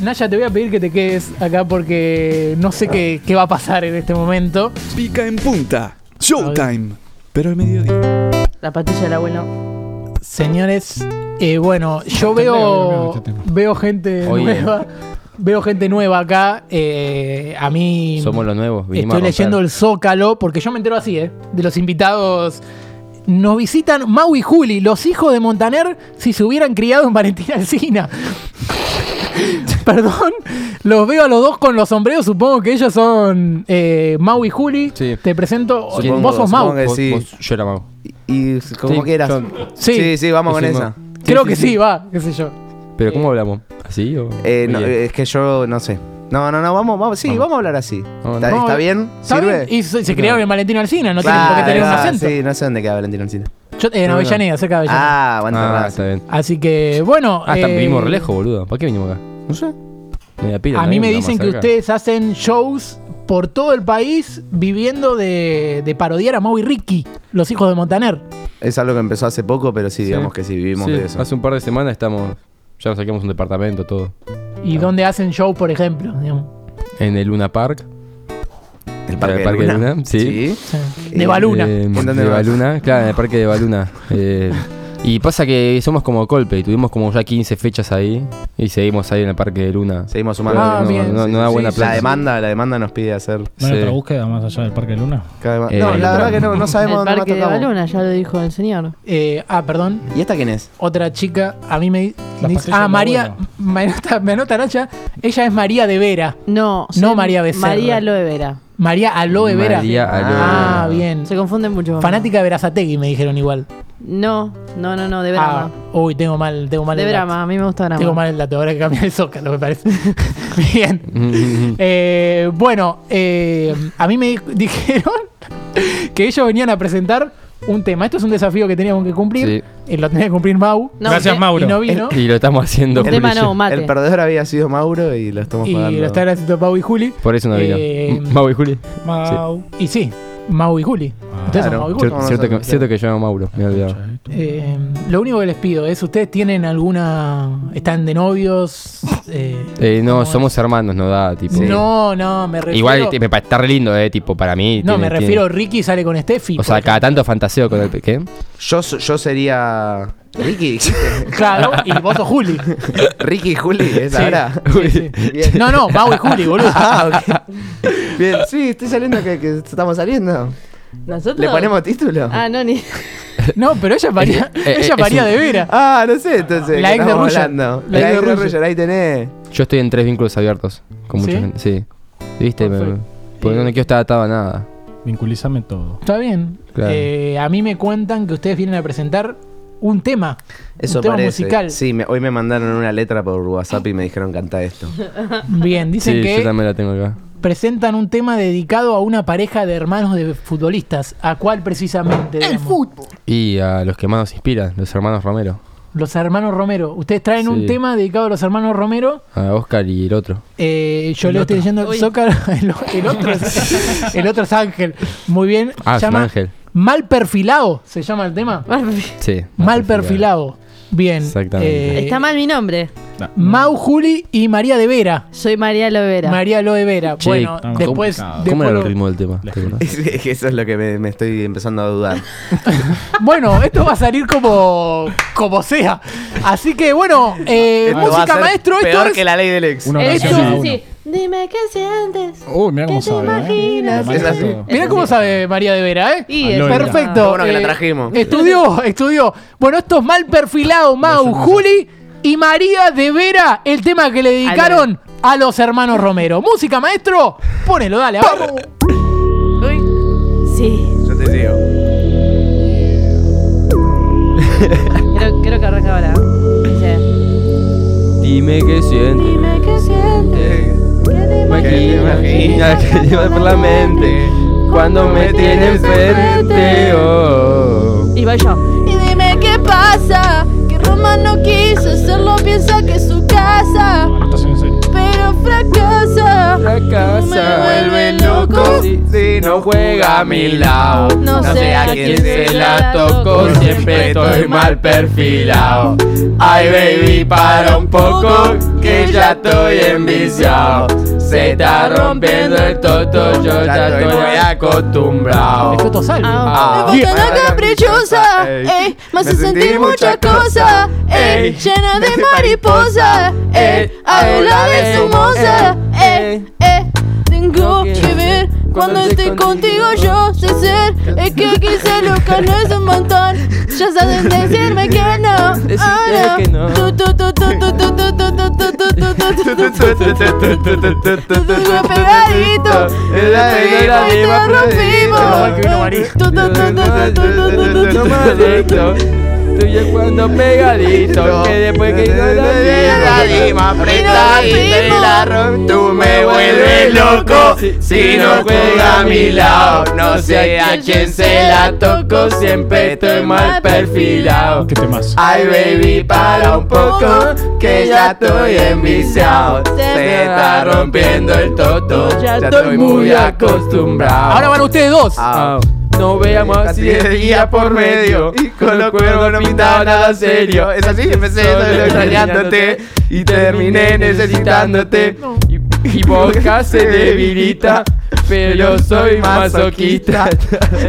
Naya, te voy a pedir que te quedes acá porque no sé qué, qué va a pasar en este momento. Pica en punta. Showtime. Pero al mediodía. La patilla del abuelo. Señores, eh, bueno, yo veo, veo gente Oye. nueva. Veo gente nueva acá. eh, a mí. Somos los nuevos. vinimos Estoy a leyendo romper. el Zócalo, porque yo me entero así, ¿eh? De los invitados. Nos visitan Mau y Juli, los hijos de Montaner, si se hubieran criado en Valentina Alsina. Perdón, los veo a los dos con los sombreros, supongo que ellos son eh, Mau y Juli. Sí. Te presento, Supongo, vos sos Mau. que sí. vos- yo era Mau. Y como Sí, quieras. yo- Sí. sí, sí, vamos con esa. Creo sí, que sí. sí, va, qué sé yo. Pero ¿cómo hablamos? ¿Así o...? Eh, no, Bien. eh, es que yo no sé. No, no, no, vamos, vamos, sí, Vamos. vamos a hablar así. Vamos, ¿Está, no. está bien? ¿Está ¿Sirve? bien? Y se, se criaron en Valentina Alsina, no tienen por qué Claro, tener un acento. Sí, no sé dónde queda Valentín Alcina. Yo, en No, no. Avellaneda, cerca de Avellaneda. Ah, aguanta Ah, está bien. Así que, bueno. Ah, está, eh, vinimos re lejos, boludo. ¿Para qué vinimos acá? No sé. Media pila, A mí me dicen que ustedes hacen shows por todo el país viviendo de, de parodiar a Mau y Ricky, los hijos de Montaner. Es algo que empezó hace poco, pero sí, Sí. digamos que sí vivimos Sí, de eso. hace un par de semanas estamos... Ya nos saquemos un departamento, todo. ¿Y dónde hacen show, por ejemplo? digamos? En el Luna Park. El Parque, ¿El de Parque de Luna. Luna? Sí. Sí. De Baluna. Eh, ¿En dónde de vas? Baluna, claro, en el parque de Baluna. Eh, y pasa que somos como Colpe y tuvimos como ya 15 fechas ahí y seguimos ahí en el parque de Luna. Seguimos sumando. Ah, no, bien. no, no da Sí, buena sí, La demanda, la demanda nos pide hacer. ¿No hay Sí. otra búsqueda más allá del Parque Luna? cada vez más- Eh, no, la verdad que no, no sabemos el dónde más parque de. Baluna, ya lo dijo el señor. Eh, ah, perdón. ¿Y esta quién es? Otra chica, a mí me dice. Ah, María. Me anota, me anota Nacha. Ella es María de Vera. No, No María Becerra. María Loe Vera. María Aloe Vera. María Aloe Ah, Vera. bien. Se confunden mucho. Fanática de Verazategui, me dijeron igual. No, no, no, no, de Ah, Brahma. uy, tengo mal, tengo mal de el dato. Brahma, a mí me gusta Brahma. Tengo mal el dato, ahora que cambiar el zócalo, me parece. Bien. Eh, bueno, eh, a mí me dijeron que ellos venían a presentar un tema. Esto es un desafío que teníamos que cumplir. Sí. Eh, lo tenía que cumplir Mau. No, Gracias, Mauro. Y no vino. Y lo estamos haciendo. El tema y no, mate. El perdedor había sido Mauro y lo estamos y pagando. lo están haciendo Mau y Juli. Por eso no vino. Eh, Mau y Juli. Mau. Y sí, Mau y Juli. Ah, Ustedes son. Mau y Juli. Cierto. Que, cierto que yo llamo Mauro, me he olvidado. Eh, lo único que les pido es, ¿ustedes tienen alguna... ¿Están de novios? Eh, Eh, no, ¿cómo somos hermanos, no da, tipo. No, no, me refiero... Igual te- me pa- está re lindo, eh, tipo, para mí. No, tiene- me tiene- refiero, Ricky sale con Steffi. O sea, por cada tanto fantaseo con el. ¿Qué? Yo, so- yo sería. Ricky. Claro, y vos sos Juli. Ricky y Juli, ¿es Sí, ahora? sí, sí. Bien. No, no, Mau y Juli, boludo. Ah, ok. Bien, sí, estoy saliendo que, que estamos saliendo. ¿Nosotros? ¿Le ponemos título? Ah, no, ni. No, pero ella paría, Eh, eh, ella es paría de vera. Ah, no sé, entonces. La ¿qué ex de hablando? La La, ex de ex de Ruller. Ruller, ahí tenés. Yo estoy en tres vínculos abiertos. Con ¿Sí? mucha gente. Sí. ¿Viste? Me- porque no Eh, me quiero estar atado a nada. Vinculízame todo. Está bien. Claro. Eh, a mí me cuentan que ustedes vienen a presentar un tema. Eso un tema parece. musical. Sí, me- hoy me mandaron una letra por WhatsApp y me dijeron canta esto. Bien, dicen Sí, yo que también la tengo acá. Presentan un tema dedicado a una pareja de hermanos de futbolistas. ¿A cuál precisamente? El fútbol. Y a los que más nos inspiran, los hermanos Romero. Los hermanos Romero. Ustedes traen un tema dedicado a los hermanos Romero. A Oscar y el otro. Eh, yo El le estoy Uy. Zócalo. El, el otro es, el otro es Ángel. Muy bien. Ah, es un llama ángel. Mal perfilado. ¿Se llama el tema? Sí. Mal perfilado. Bien. Exactamente. Eh, Está mal mi nombre. Mau, Juli y María de Vera. Soy María Loe Vera. María Loe Vera. Che, bueno, ¿cómo- después. cómo después ¿Cómo era el lo- ritmo del tema? Eso es lo que me, me estoy empezando a dudar. Bueno, esto va a salir como, como sea. Así que bueno, eh, Esto música maestro, esto Peor es. que la ley del ex. Uno. sí. Dime qué sientes. Uy, mira cómo ¿Qué te sabe. imaginas? ¿eh? Es así. Maestro. Mirá cómo sabe María de Vera, ¿eh? Y es- Perfecto. Bueno que la eh, trajimos. Estudió, estudió. Bueno, esto es mal perfilado, Mau, Juli y María de Vera, el tema que le dedicaron a los hermanos Romero. Música, maestro, ponelo, dale, vamos. Uy. Sí. Yo te digo. Creo, creo que arranca ahora. Dice, Dime qué sientes. Dime qué sientes. ¿Qué te imagina que llevas por la mente cuando me tienes frente. Oh. Y voy yo. No juega a mi lado. No sé a quién se la toco, siempre estoy mal perfilado. Ay, baby, para un poco, que ya estoy enviciado. Se está rompiendo el toto, yo ya estoy acostumbrado. El Toto Salvi. Ah, Ah. me gusta la Yeah. caprichosa, Ey, ey, me hace sentir muchas muchas cosas, ey, llena de mariposas, ey, hago la de su moza, ey, ey, tengo que ver cuando estoy contigo yo sé ser Es que quise loca no es un montón Ya saben decirme que no Decirte que no pegadito En la vida te rompimos tuyo cuando pegadito. No, que después que no la dima apretadita y la rompo. Tú me vuelves loco si no juega a mi lado. No sé a quién se la toco, siempre estoy mal perfilado. ¿Qué temas? Ay, baby, para un poco, que ya estoy enviciado. Se está rompiendo el toto, ya estoy muy acostumbrado. Ahora van ustedes dos. Ah. Ah. No veamos así de día por medio. Y con los cuervos no pintaba nada serio. Es así, empecé solo extrañándote. Y terminé necesitándote. Y, y boca se debilita Pero yo soy masoquista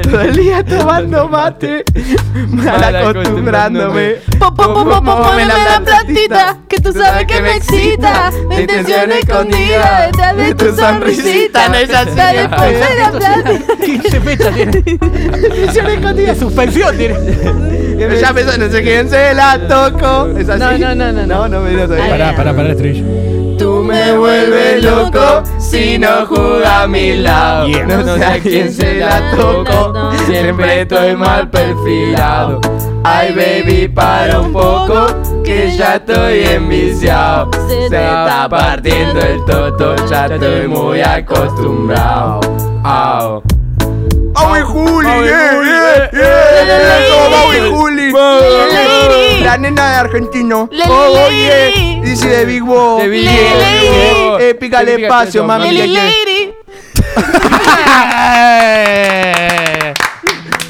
Todo el día tomando mate, mal acostumbrándome. Poneme la platita, que tú sabes que me excita. La intención escondida detrás de tu sonrisita. no es así. Dale, ponme la platita. 15 fechas tiene. Misión escondida. Suspensión tiene. Ya pensó, no sé quién se la toco. ¿Es así? No, no, no, no, no. No, no me dio todavía. Pará, pará, pará, estribillo. Me vuelve loco si no juega a mi lado. No sé a quién se la toco Siempre estoy mal perfilado. Ay baby para un poco Que ya estoy enviciado. Se está partiendo el toto Ya estoy muy acostumbrado. Au. Maui Juli, Como eh, Maui Juli. La nena de argentino. Oye, dice de Big Bo. De Big pícale Pícale espacio, mami. Lady.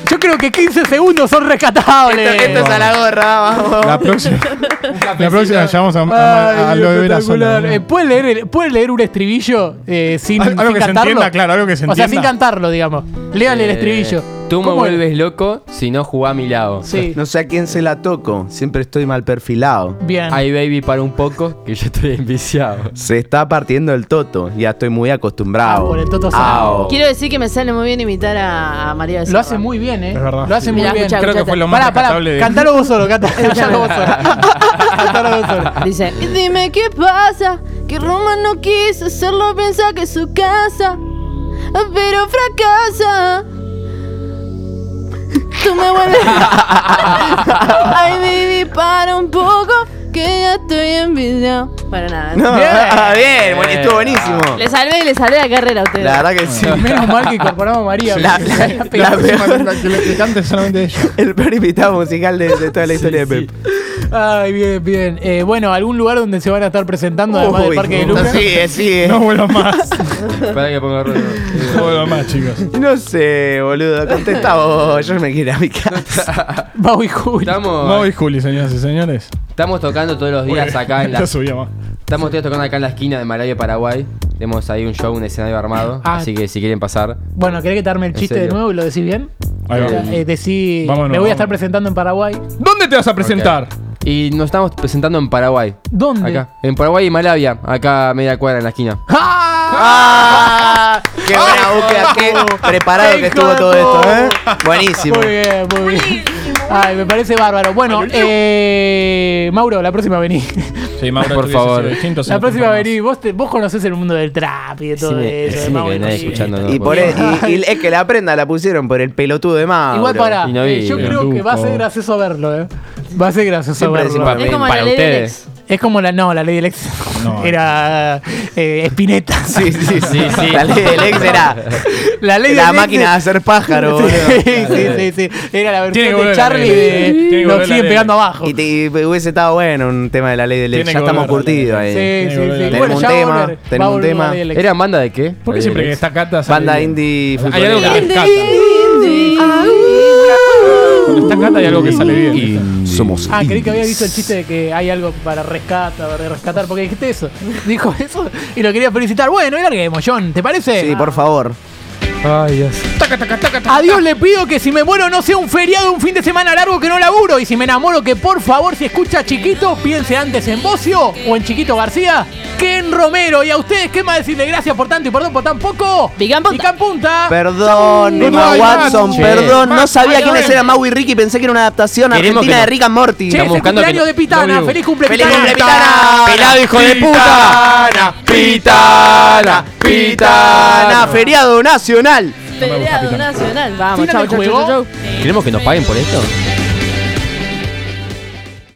Yo creo que 15 segundos son rescatables. Esto, esto es a la gorra, vamos. La próxima. la próxima llamamos a, a, lo de veras. Eh, ¿Puedes leer, el- puedes leer un estribillo eh, sin, Al- algo sin que se cantarlo? entienda, claro, algo que se O sea, sin entienda. cantarlo, digamos. Léale el Eh, estribillo. Tú me vuelves loco si no jugás a mi lado Sí, No sé a quién se la toco. Siempre estoy mal perfilado. bien. Ay baby para un poco Que yo estoy enviciado Se está partiendo el toto. Ya estoy muy acostumbrado. Ah, por el Toto Au. Quiero decir que me sale muy bien imitar a, a María Lo hace muy bien, ¿eh? Es verdad. Lo hace muy Mirá, bien. Creo que fue lo más rescatable de... cantalo vos solo, canta- cantalo vos solo. Cantalo vos solo. Dice, y dime qué pasa, que Roma no quiso hacerlo, piensa que es su casa, pero fracasa. Tú me vuelves. Ay, baby, para un poco, que ya estoy envidiado. Para nada. No, Bien. ah, bien, bueno, estuvo buenísimo. Le salvé, le salvé la carrera a ustedes. La verdad que sí. Menos mal que incorporamos a María. La- la- la pegado. peor- que, le- que cante solamente ella. El peor invitado musical de, de toda la historia de Pep. Ay, bien, bien. Eh, bueno, ¿algún lugar donde se van a estar presentando además del Uy, Parque de Lucas? Sigue, sigue. No vuelvo más. Para que ponga ruido No vuelvo más, chicos. No sé, boludo. Contesta vos. Yo me quiero ir a mi casa. Mau y Juli. Estamos, Mau y Juli, señoras y señores. estamos tocando todos los días acá en la Ya subía más. Estamos todos tocando acá en la esquina de Malayo, Paraguay. Tenemos ahí un show, un escenario armado. Ah. Así que si quieren pasar. Bueno, ¿querés que te arme el ¿En chiste de nuevo y lo decís bien? Ahí va. Eh, decí, Vámonos, me voy a estar presentando en Paraguay. ¿Dónde te vas a presentar? Y nos estamos presentando en Paraguay. ¿Dónde? Acá. En Paraguay y Malavia. Acá a media cuadra en la esquina. ¡Ah! ¡Ah! ¡Qué buena búsqueda! ¡Qué preparado que estuvo todo esto, eh! Buenísimo. Muy bien, muy bien. Ay, me parece bárbaro. Bueno, eh, Mauro, la próxima vení. Sí, Mauro, Por favor. La próxima vení. Vos, te, vos conocés el mundo del trap y de todo Decime, eso. Mau que y nadie escuchando. Y, por puedo. y, y es que la prenda la pusieron por el pelotudo de Mauro. Igual para. No vi, yo creo que va a ser gracioso verlo, eh. Va a ser gracioso Siempre verlo. decimos- Es como Para la ley del ustedes. ex. Es como la. No, la ley del ex. No. Era. Eh, Spinetta. Sí, sí, sí. Sí. La ley del ex era La ley la del ex máquina de hacer pájaro, Sí, boludo. sí, sí, sí. Era la Tiene versión de volver la Charlie ley. de. Tiene que Lo volver la siguen ley. pegando abajo. Y, te- y hubiese estado bueno un tema de la ley del ex. Tiene Ya que estamos volver la ley. curtidos ahí. Sí, sí, sí. Tenemos ya un va a tema, volver. tenemos Va a un volver tema. la ley del ex. ¿Eran banda de qué? ¿Por qué siempre que está Cata sale Banda indie Hay algo que futbolera. rescata. Cuando está Cata hay algo que sale bien. Somos Ah, creí que había visto el chiste de que hay algo para rescatar, para rescatar, porque dijiste eso. Dijo eso y lo quería felicitar. Bueno, y larguemos, John, ¿te parece? Sí, por favor. Ay, Dios. A Dios le pido que si me muero no sea un feriado, un fin de semana largo que no laburo. Y si me enamoro, que por favor, si escucha Chiquito, piense antes en Bocio o en Chiquito García que en Romero. Y a ustedes, ¿qué más decirle? Gracias por tanto y perdón por tan poco. Pica en punta. Pica en punta. Perdón, No, Emma Watson, perdón. No sabía Ay, quiénes eran Mau y Ricky. Pensé que era una adaptación Queremos argentina de Rick and Morty. Che, estamos es el cumpleaños no- de Pitana. no, Feliz cumple, ¡Feliz Pitana. cumple, Pitana! ¡Pelado, hijo de puta! Pitana, Pitana, feriado nacional. Feriado nacional. Vamos, chau. ¿Queremos que nos paguen por esto?